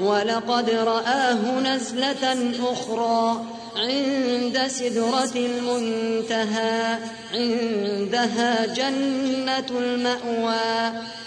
ولقد رآه نزلة أخرى عند سدرة المنتهى عندها جنة المأوى.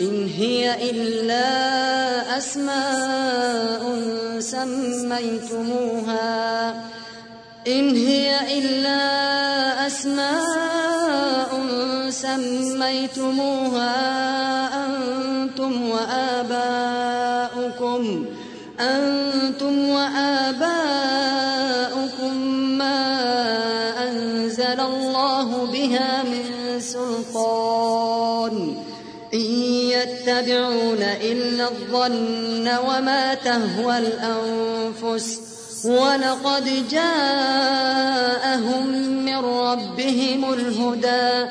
إن هي إلا أسماء سميتموها. إن هي إلا أسماء سميتموها. أنتم وآباؤكم أنتم وآباؤكم ما أنزل الله بها من يتبعون إلا الظن وما تهوى الأنفس. ولقد جاءهم من ربهم الهدى.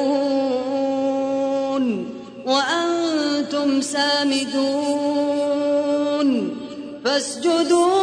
سامدون. واعبدون